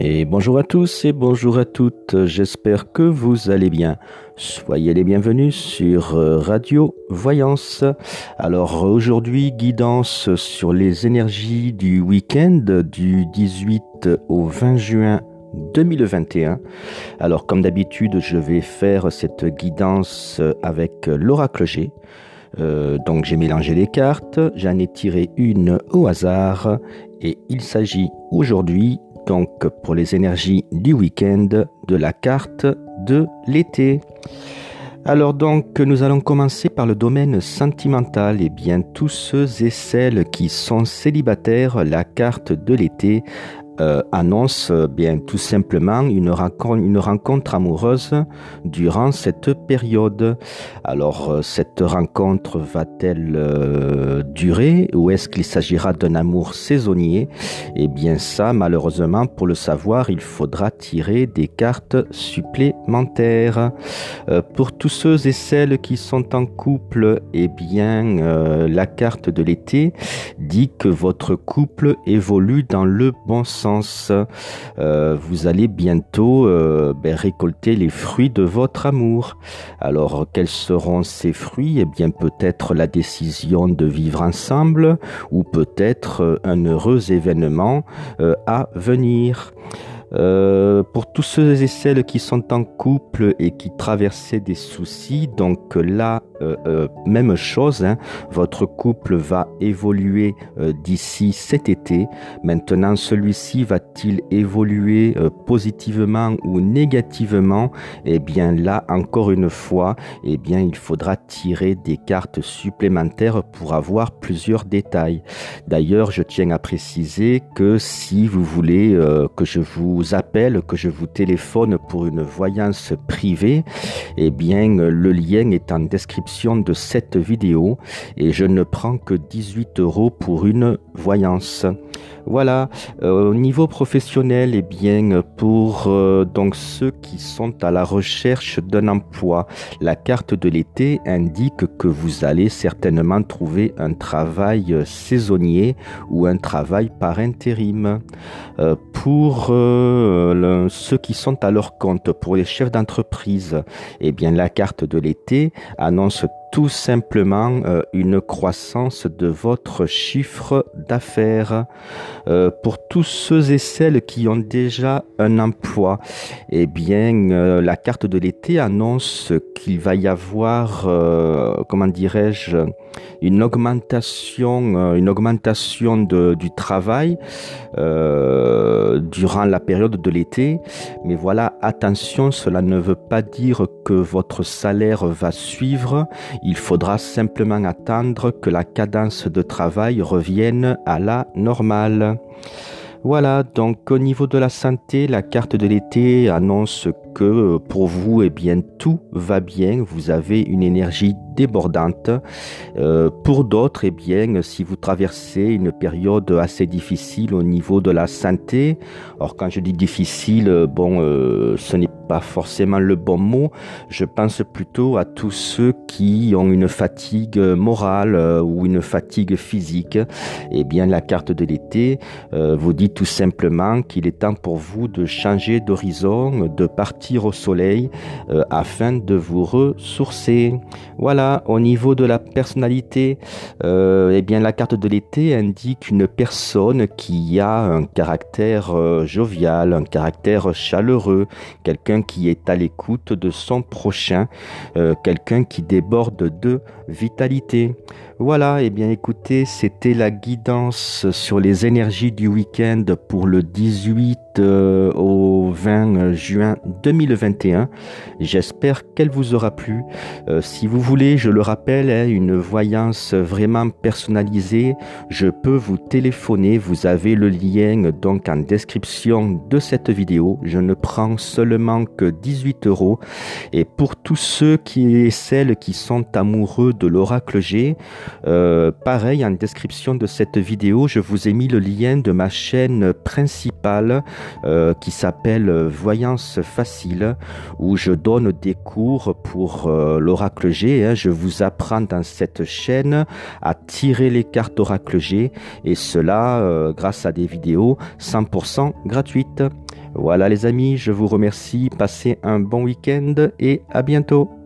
Et bonjour à tous et bonjour à toutes, j'espère que vous allez bien. Soyez les bienvenus sur euh, Radio Voyance. Alors aujourd'hui, guidance sur les énergies du week-end du 18 au 20 juin 2021. Alors comme d'habitude, je vais faire cette guidance avec l'oracle G. Euh, donc j'ai mélangé les cartes, j'en ai tiré une au hasard et il s'agit aujourd'hui donc pour les énergies du week-end de la carte de l'été. Alors donc nous allons commencer par le domaine sentimental et eh bien tous ceux et celles qui sont célibataires la carte de l'été euh, annonce euh, bien tout simplement une rencontre, une rencontre amoureuse durant cette période. Alors euh, cette rencontre va-t-elle durer ou est-ce qu'il s'agira d'un amour saisonnier? Eh bien ça, malheureusement, pour le savoir, il faudra tirer des cartes supplémentaires. pour tous ceux et celles qui sont en couple, eh bien la carte de l'été dit que votre couple évolue dans le bon sens euh, vous allez bientôt euh, ben, récolter les fruits de votre amour. Alors, quels seront ces fruits? Eh bien, peut-être la décision de vivre ensemble ou peut-être euh, un heureux événement à venir. Euh, pour tous ceux et celles qui sont en couple et qui traversaient des soucis, donc là, euh, euh, même chose, hein, votre couple va évoluer d'ici cet été. Maintenant, celui-ci va-t-il évoluer positivement ou négativement? Eh bien là, encore une fois, eh bien il faudra tirer des cartes supplémentaires pour avoir plusieurs détails. D'ailleurs, je tiens à préciser que si vous voulez que je vous vous appelle, que je vous téléphone pour une voyance privée, eh bien, le lien est en description de cette vidéo et je ne prends que 18 euros pour une voyance. Voilà, euh, au niveau professionnel, eh bien, pour euh, donc ceux qui sont à la recherche d'un emploi, la carte de l'été indique que vous allez certainement trouver un travail saisonnier ou un travail par intérim. Euh, pour ceux qui sont à leur compte, pour les chefs d'entreprise, eh bien, la carte de l'été annonce tout simplement euh, une croissance de votre chiffre d'affaires. Euh, pour tous ceux et celles qui ont déjà un emploi, eh bien, euh, la carte de l'été annonce qu'il va y avoir, comment dirais-je, une augmentation, une augmentation de, du travail durant la période de l'été. Mais voilà, attention, cela ne veut pas dire que votre salaire va suivre. Il faudra simplement attendre que la cadence de travail revienne à la normale. Voilà, donc au niveau de la santé, la carte de l'été annonce que pour vous, eh bien, tout va bien, vous avez une énergie débordante. Euh, pour d'autres, eh bien, si vous traversez une période assez difficile au niveau de la santé, alors quand je dis difficile, bon, euh, ce n'est pas forcément le bon mot. Je pense plutôt à tous ceux qui ont une fatigue morale euh, ou une fatigue physique. Eh bien, la carte de l'été euh, vous dit tout simplement qu'il est temps pour vous de changer d'horizon, de partir au soleil euh, afin de vous ressourcer. Voilà, au niveau de la personnalité, eh bien, la carte de l'été indique une personne qui a un caractère jovial, un caractère chaleureux, quelqu'un qui est à l'écoute de son prochain, euh, quelqu'un qui déborde de vitalité. Voilà, et eh bien écoutez, c'était la guidance sur les énergies du week-end pour le 18 euh, au 20 juin 2021. J'espère qu'elle vous aura plu. Euh, si vous voulez, je le rappelle, hein, une voyance vraiment personnalisée, je peux vous téléphoner. Vous avez le lien donc en description de cette vidéo. Je ne prends seulement que 18 euros. Et pour tous ceux qui et celles qui sont amoureux de l'oracle G, euh, pareil, en description de cette vidéo, je vous ai mis le lien de ma chaîne principale euh, qui s'appelle Voyance Facile, où je donne des cours pour euh, l'oracle G. Hein. Je vous apprends dans cette chaîne à tirer les cartes oracle G, et cela grâce à des vidéos 100% gratuites. Voilà les amis, je vous remercie, passez un bon week-end et à bientôt.